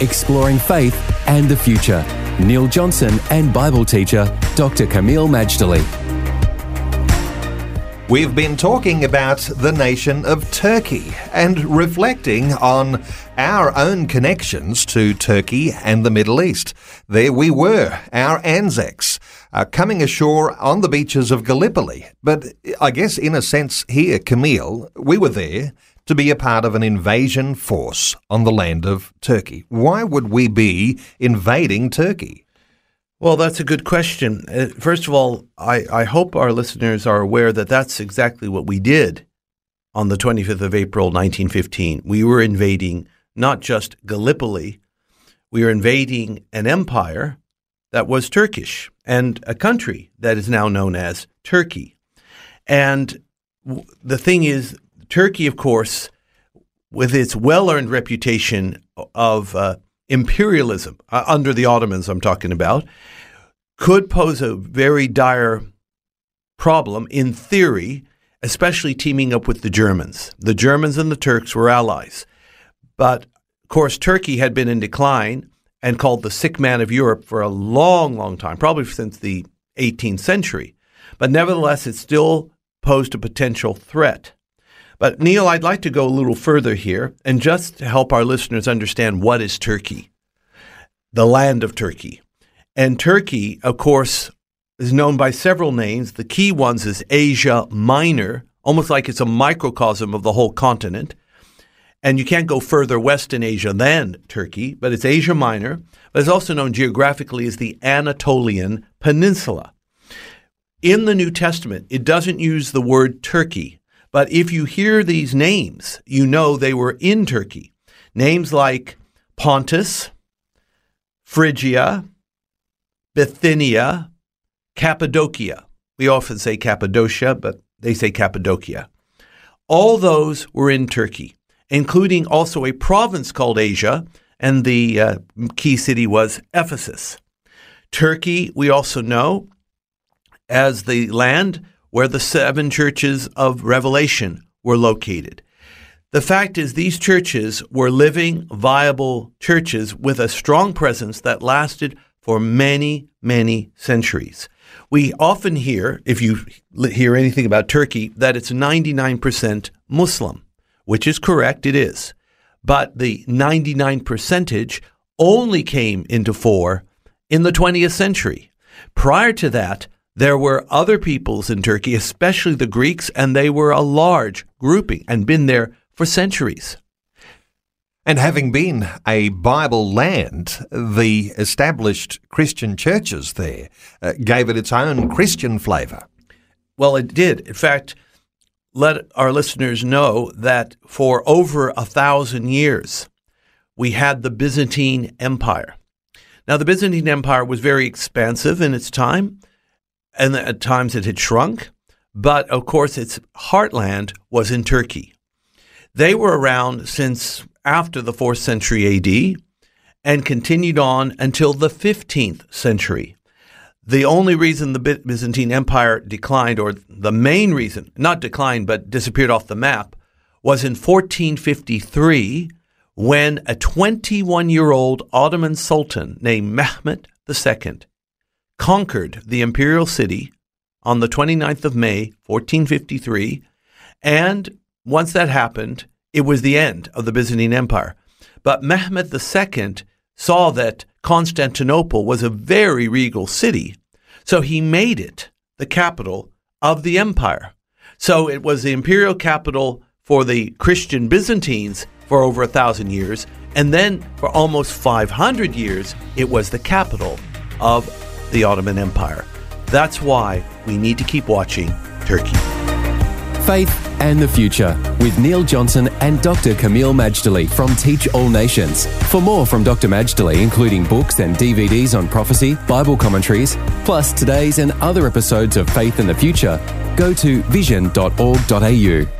Exploring faith and the future. Neil Johnson and Bible teacher Dr. Kameel Majdali. We've been talking about the nation of Turkey and reflecting on our own connections to Turkey and the Middle East. There we were, our Anzacs, uh, coming ashore on the beaches of Gallipoli. But I guess, in a sense, here, Kameel, we were there to be a part of an invasion force on the land of Turkey. Why would we be invading Turkey? Well, that's a good question. Uh, first of all, I, I hope our listeners are aware that that's exactly what we did on the 25th of April, 1915. We were invading not just Gallipoli, we were invading an empire that was Turkish and a country that is now known as Turkey. And the thing is, Turkey, of course, with its well earned reputation of uh, imperialism uh, under the Ottomans, I'm talking about, could pose a very dire problem in theory, especially teaming up with the Germans. The Germans and the Turks were allies. But of course, Turkey had been in decline and called the sick man of Europe for a long, long time, probably since the 18th century. But nevertheless, it still posed a potential threat. But Neil, I'd like to go a little further here and just to help our listeners understand what is Turkey, the land of Turkey. And Turkey, of course, is known by several names. The key ones is Asia Minor, almost like it's a microcosm of the whole continent. And you can't go further west in Asia than Turkey, but it's Asia Minor. But it's also known geographically as the Anatolian Peninsula. In the New Testament, it doesn't use the word Turkey but if you hear these names, you know they were in Turkey. Names like Pontus, Phrygia, Bithynia, Cappadocia. We often say Cappadocia, but they say Cappadocia. All those were in Turkey, including also a province called Asia, and the uh, key city was Ephesus. Turkey, we also know as the land where the seven churches of Revelation were located. The fact is, these churches were living, viable churches with a strong presence that lasted for many, many centuries. We often hear, if you hear anything about Turkey, that it's 99% Muslim, which is correct, it is. But the 99 percentage only came into fore in the 20th century. Prior to that, there were other peoples in Turkey, especially the Greeks, and they were a large grouping and been there for centuries. And having been a Bible land, the established Christian churches there uh, gave it its own Christian flavour. Well, it did. In fact, let our listeners know that for over a thousand years, we had the Byzantine Empire. Now, the Byzantine Empire was very expansive in its time and at times it had shrunk, but of course its heartland was in Turkey. They were around since after the 4th century AD and continued on until the 15th century. The only reason the Byzantine Empire declined, or the main reason, not declined, but disappeared off the map, was in 1453 when a 21 year old Ottoman sultan named Mehmet II conquered the imperial city on the 29th of May, 1453. And once that happened, it was the end of the Byzantine Empire. But Mehmed II saw that Constantinople was a very regal city, so he made it the capital of the empire. So it was the imperial capital for the Christian Byzantines for over a thousand years, and then for almost 500 years, it was the capital of the Ottoman Empire. That's why we need to keep watching Turkey. Faith and the Future with Neil Johnson and Dr. Kameel Majdali from Teach All Nations. For more from Dr. Majdali, including books and DVDs on prophecy, Bible commentaries, plus today's and other episodes of Faith and the Future, go to vision.org.au.